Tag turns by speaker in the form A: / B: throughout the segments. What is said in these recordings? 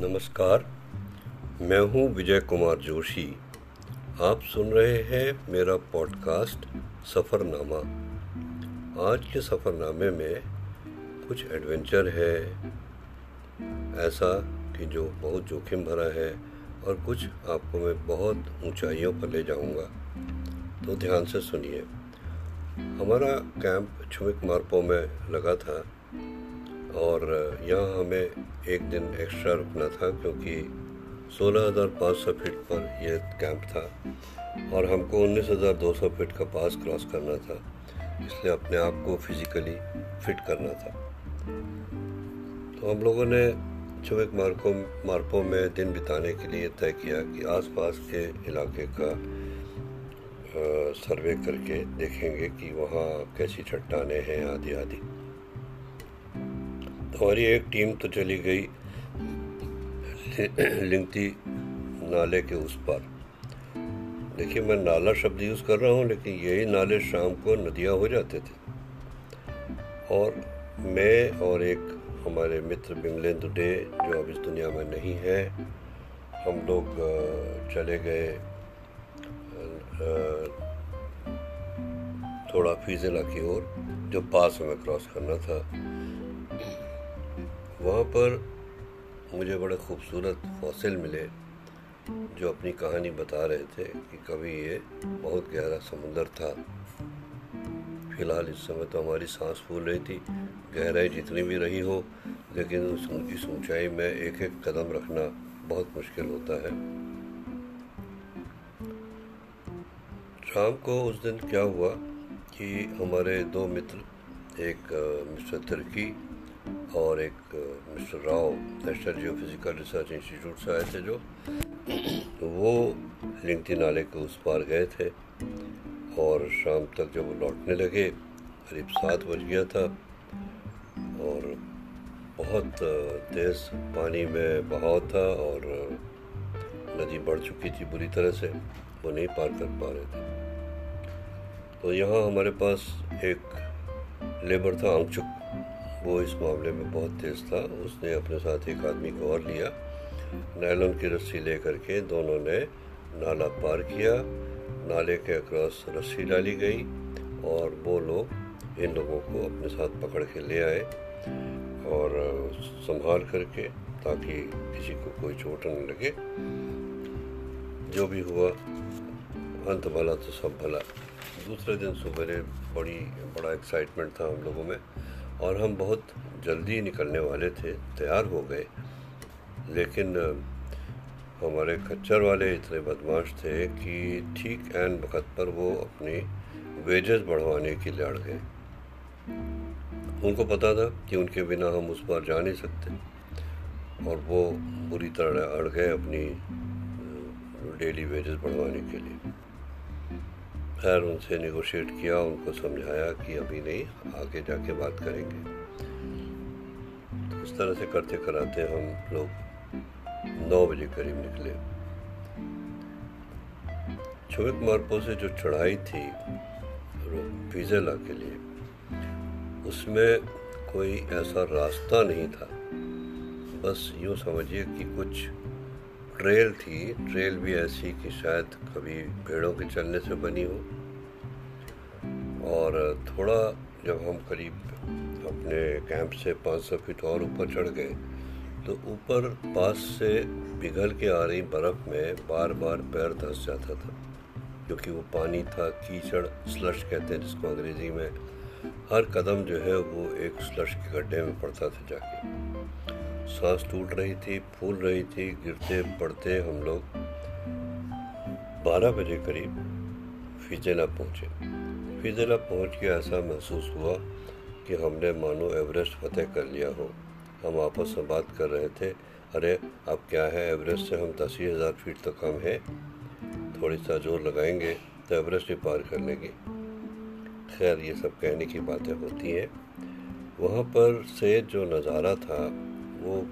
A: नमस्कार, मैं हूँ विजय कुमार जोशी। आप सुन रहे हैं मेरा पॉडकास्ट सफ़रनामा। आज के सफ़रनामे में कुछ एडवेंचर है, ऐसा कि जो बहुत जोखिम भरा है और कुछ आपको मैं बहुत ऊंचाइयों पर ले जाऊँगा। तो ध्यान से सुनिए। हमारा कैंप छुमिक मार्पो में लगा था और यहाँ हमें एक दिन एक्स्ट्रा रुकना था क्योंकि 16,500 फीट पर यह कैंप था और हमको 19,200 फीट का पास क्रॉस करना था। इसलिए अपने आप को फिज़िकली फिट करना था। तो हम लोगों ने चुविक मार्को मार्पो में दिन बिताने के लिए तय किया कि आसपास के इलाके का सर्वे करके देखेंगे कि वहाँ कैसी चट्टाने हैं आदि आदि। हमारी एक टीम तो चली गई लिंगती नाले के उस पार। देखिए, मैं नाला शब्द यूज़ कर रहा हूँ, लेकिन यही नाले शाम को नदियाँ हो जाते थे। और मैं और एक हमारे मित्र बिमलेंद्र डे, जो अब इस दुनिया में नहीं है, हम लोग चले गए थोड़ा फीजिला की ओर, जो पास हमें क्रॉस करना था। वहाँ पर मुझे बड़े खूबसूरत फॉसिल मिले, जो अपनी कहानी बता रहे थे कि कभी ये बहुत गहरा समुंदर था। फ़िलहाल इस समय तो हमारी सांस फूल रही थी, गहराई जितनी भी रही हो, लेकिन उस इस ऊंचाई में एक एक कदम रखना बहुत मुश्किल होता है। शाम को उस दिन क्या हुआ कि हमारे दो मित्र, एक मिस्टर तिर्की और एक mister Rao, National Geophysical Research Institute से आए थे जो। तो वो लिंगती नाले के उस पार गए थे और शाम तक जब वो लौटने लगे, करीब सात बज गया था और बहुत तेज़ पानी में बहाव था और नदी बढ़ चुकी थी बुरी तरह से, वो नहीं पार कर पा रहे थे। तो यहाँ हमारे पास एक लेबर था अंगचुक वो इस मामले में बहुत तेज़ था। उसने अपने साथ एक आदमी को और लिया, नैलन की रस्सी ले करके दोनों ने नाला पार किया। नाले के अक्रॉस रस्सी डाली गई और वो लोग इन लोगों को अपने साथ पकड़ के ले आए और संभाल करके ताकि किसी को कोई चोट न लगे। जो भी हुआ, अंत भला तो सब भला। दूसरे दिन सुबह बड़ी, बड़ा एक्साइटमेंट था हम लोगों में। और हम बहुत जल्दी निकलने वाले थे, तैयार हो गए। लेकिन हमारे खच्चर वाले इतने बदमाश थे कि ठीक एन वक्त पर वो अपनी वेजेस बढ़वाने के लिए अड़ गए। उनको पता था कि उनके बिना हम उस पर जा नहीं सकते। और वो बुरी तरह अड़ गए अपनी डेली वेजेस बढ़वाने के लिए। खैर उनसे निगोशिएट किया, उनको समझाया कि अभी नहीं, आगे जाके बात करेंगे। तो इस तरह से करते कराते हम लोग नौ बजे करीब निकले। छुविक मार्पो से जो चढ़ाई थी फिजेला के लिए, उसमें कोई ऐसा रास्ता नहीं था। बस यूँ समझिए कि कुछ ट्रेल थी, ट्रेल भी ऐसी कि शायद कभी भेड़ों के चलने से बनी हो। और थोड़ा जब हम करीब अपने कैंप से 500 फीट और ऊपर चढ़ गए तो ऊपर पास से पिघल के आ रही बर्फ़ में बार बार पैर धंस जाता था, क्योंकि वो पानी था कीचड़ स्लश कहते हैं जिसको अंग्रेज़ी में। हर कदम जो है वो एक स्लश के गड्ढे में पड़ता था जाके। सांस टूट रही थी, फूल रही थी, गिरते पड़ते हम लोग बारह बजे करीब फिजेला पहुँचे। फिजेला पहुँच के ऐसा महसूस हुआ कि हमने मानो एवरेस्ट फतेह कर लिया हो। हम आपस में बात कर रहे थे, अरे, अब क्या है एवरेस्ट से? हम दस ही हज़ार फीट तो कम है। थोड़ी सा ज़ोर लगाएँगे तो एवरेस्ट भी पार कर लेंगे। खैर, ये सब कहने की बातें होती हैं। वहाँ पर से जो नज़ारा था वो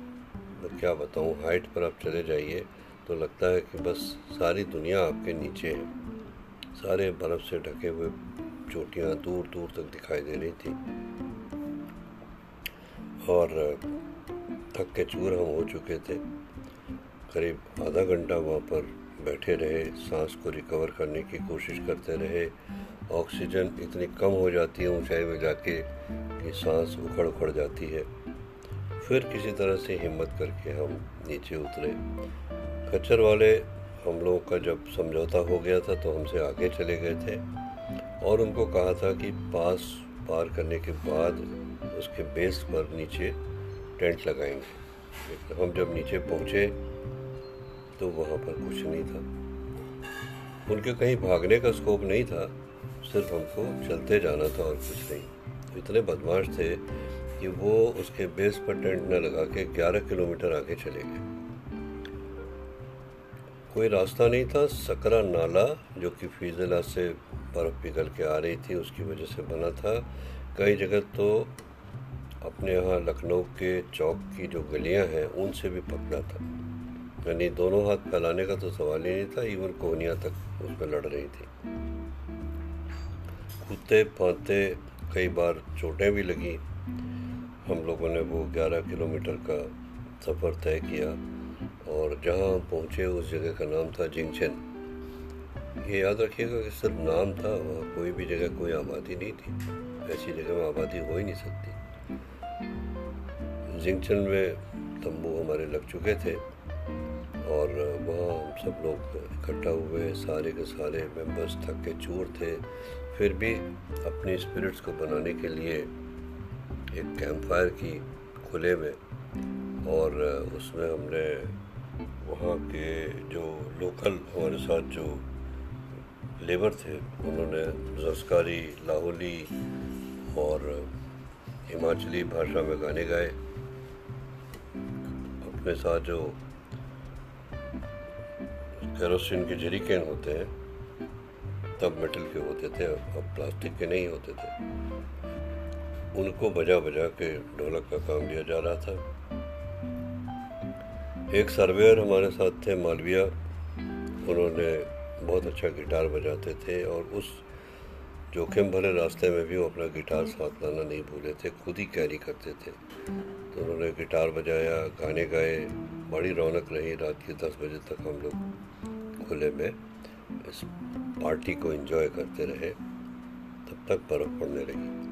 A: क्या बताऊँ हाइट पर आप चले जाइए तो लगता है कि बस सारी दुनिया आपके नीचे है। सारे बर्फ़ से ढके हुए चोटियाँ दूर दूर तक दिखाई दे रही थी। और, थक के चूर हम हो चुके थे। करीब आधा घंटा वहाँ पर बैठे रहे, सांस को रिकवर करने की कोशिश करते रहे। ऑक्सीजन इतनी कम हो जाती है ऊंचाई में जाके कि सांस उखड़ उखड़ जाती है। फिर किसी तरह से हिम्मत करके हम नीचे उतरे। खच्चर वाले हम लोगों का जब समझौता हो गया था तो हमसे आगे चले गए थे और उनको कहा था कि पास पार करने के बाद उसके बेस पर नीचे टेंट लगाएँगे। लेकिन हम जब नीचे पहुँचे तो वहाँ पर कुछ नहीं था। उनके कहीं भागने का स्कोप नहीं था, सिर्फ़ हमको चलते जाना था और कुछ नहीं। इतने बदमाश थे कि वो उसके बेस पर टेंट न लगा के 11 किलोमीटर आगे चले गए। कोई रास्ता नहीं था। सकरा नाला, जो कि फीजला से बर्फ़ पिघल के आ रही थी, उसकी वजह से बना था। कई जगह तो अपने यहाँ लखनऊ के चौक की जो गलियाँ हैं, उनसे भी पकड़ा था। यानी दोनों हाथ फैलाने का तो सवाल ही नहीं था। इवन कोहनिया तक उसमें लड़ रही थी। कूदते फांदते कई बार चोटें भी लगी। हम लोगों ने वो 11 किलोमीटर का सफ़र तय किया और जहाँ पहुँचे उस जगह का नाम था जिंगचन। ये याद रखिएगा कि सिर्फ़ नाम था, वहाँ कोई भी जगह कोई आबादी नहीं थी। ऐसी जगह में आबादी हो ही नहीं सकती। जिंगचन में तंबू हमारे लग चुके थे और वहाँ हम सब लोग इकट्ठा हुए, सारे के सारे मेंबर्स थक के चूर थे। फिर भी अपनी स्पिरिट्स को बनाने के लिए एक कैंप फायर की खुले में और उसमें हमने वहाँ के जो लोकल हमारे साथ जो लेबर थे, उन्होंने जस्कारी लाहौली और हिमाचली भाषा में गाने गाए। अपने साथ जो केरोसिन के जरीकेन होते हैं, तब मेटल के होते थे, अब प्लास्टिक के नहीं होते थे। उनको बजा बजा के ढोलक का काम दिया जा रहा था। एक सर्वेयर हमारे साथ थे, मालविया। उन्होंने बहुत अच्छा गिटार बजाते थे और उस जोखिम भरे रास्ते में भी वो अपना गिटार साथ लाना नहीं भूले थे, खुद ही कैरी करते थे। तो उन्होंने गिटार बजाया, गाने गाए। बड़ी रौनक रही रात के दस बजे तक हम लोग खुले में इस पार्टी को एंजॉय करते रहे। तब तक बर्फ़ पड़ने लगी।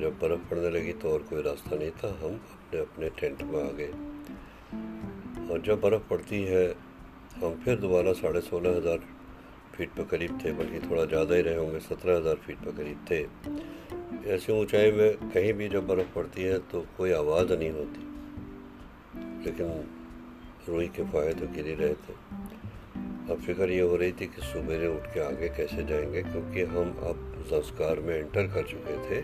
A: जब बर्फ़ पड़ने लगी तो और कोई रास्ता नहीं था। हम अपने अपने टेंट में आ गए। और जब बर्फ़ पड़ती है, हम फिर दोबारा साढ़े सोलह हज़ार फीट पर करीब थे, बल्कि थोड़ा ज़्यादा ही रहे होंगे, सत्रह हज़ार फीट पर करीब थे। ऐसी ऊंचाई में कहीं भी जब बर्फ़ पड़ती है तो कोई आवाज़ नहीं होती। लेकिन रुई के फ़ायदे तो गिर रहे थे। अब फ़िक्र ये हो रही थी कि सुबह उठ के आगे कैसे जाएँगे, क्योंकि हम अब संस्कार में एंटर कर चुके थे।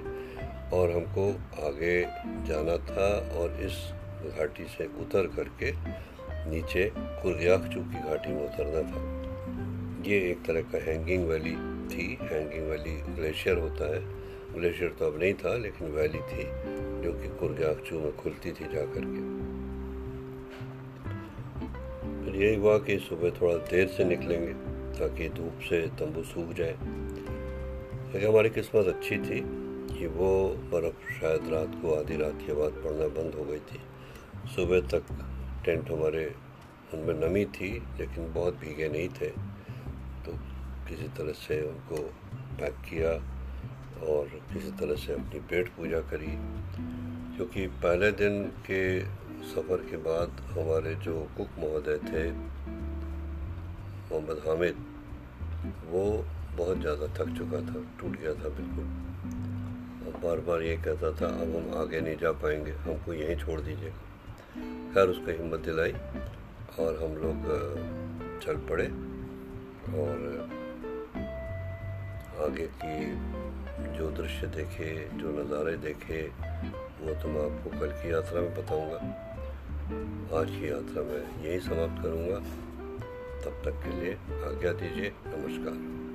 A: और हमको आगे जाना था और इस घाटी से उतर करके नीचे कुरियाकचू की घाटी में उतरना था। ये एक तरह का हैंगिंग वैली थी। हैंगिंग वैली ग्लेशियर होता है। ग्लेशियर तो अब नहीं था, लेकिन वैली थी, जो कि कुरियाकचू में खुलती थी जा कर के फिर यही हुआ कि सुबह थोड़ा देर से निकलेंगे, ताकि धूप से तंबू सूख जाए। लेकिन हमारी किस्मत अच्छी थी कि वो बर्फ़ शायद रात को, आधी रात के बाद पड़ना बंद हो गई थी। सुबह तक टेंट हमारे उनमें नमी थी, लेकिन बहुत भीगे नहीं थे। तो किसी तरह से उनको पैक किया और किसी तरह से अपनी पेट पूजा करी। क्योंकि पहले दिन के सफ़र के बाद हमारे जो कुक महोदय थे, मोहम्मद हामिद, वो बहुत ज़्यादा थक चुका था, टूट गया था बिल्कुल। बार बार ये कहता था, अब हम आगे नहीं जा पाएँगे, हमको यहीं छोड़ दीजिए। खैर, उसको हिम्मत दिलाई और हम लोग चल पड़े और आगे की जो दृश्य देखे, जो नज़ारे देखे, वो तो मैं आपको कल की यात्रा में बताऊँगा। आज की यात्रा में यही समाप्त करूँगा। तब तक के लिए आज्ञा दीजिए, नमस्कार।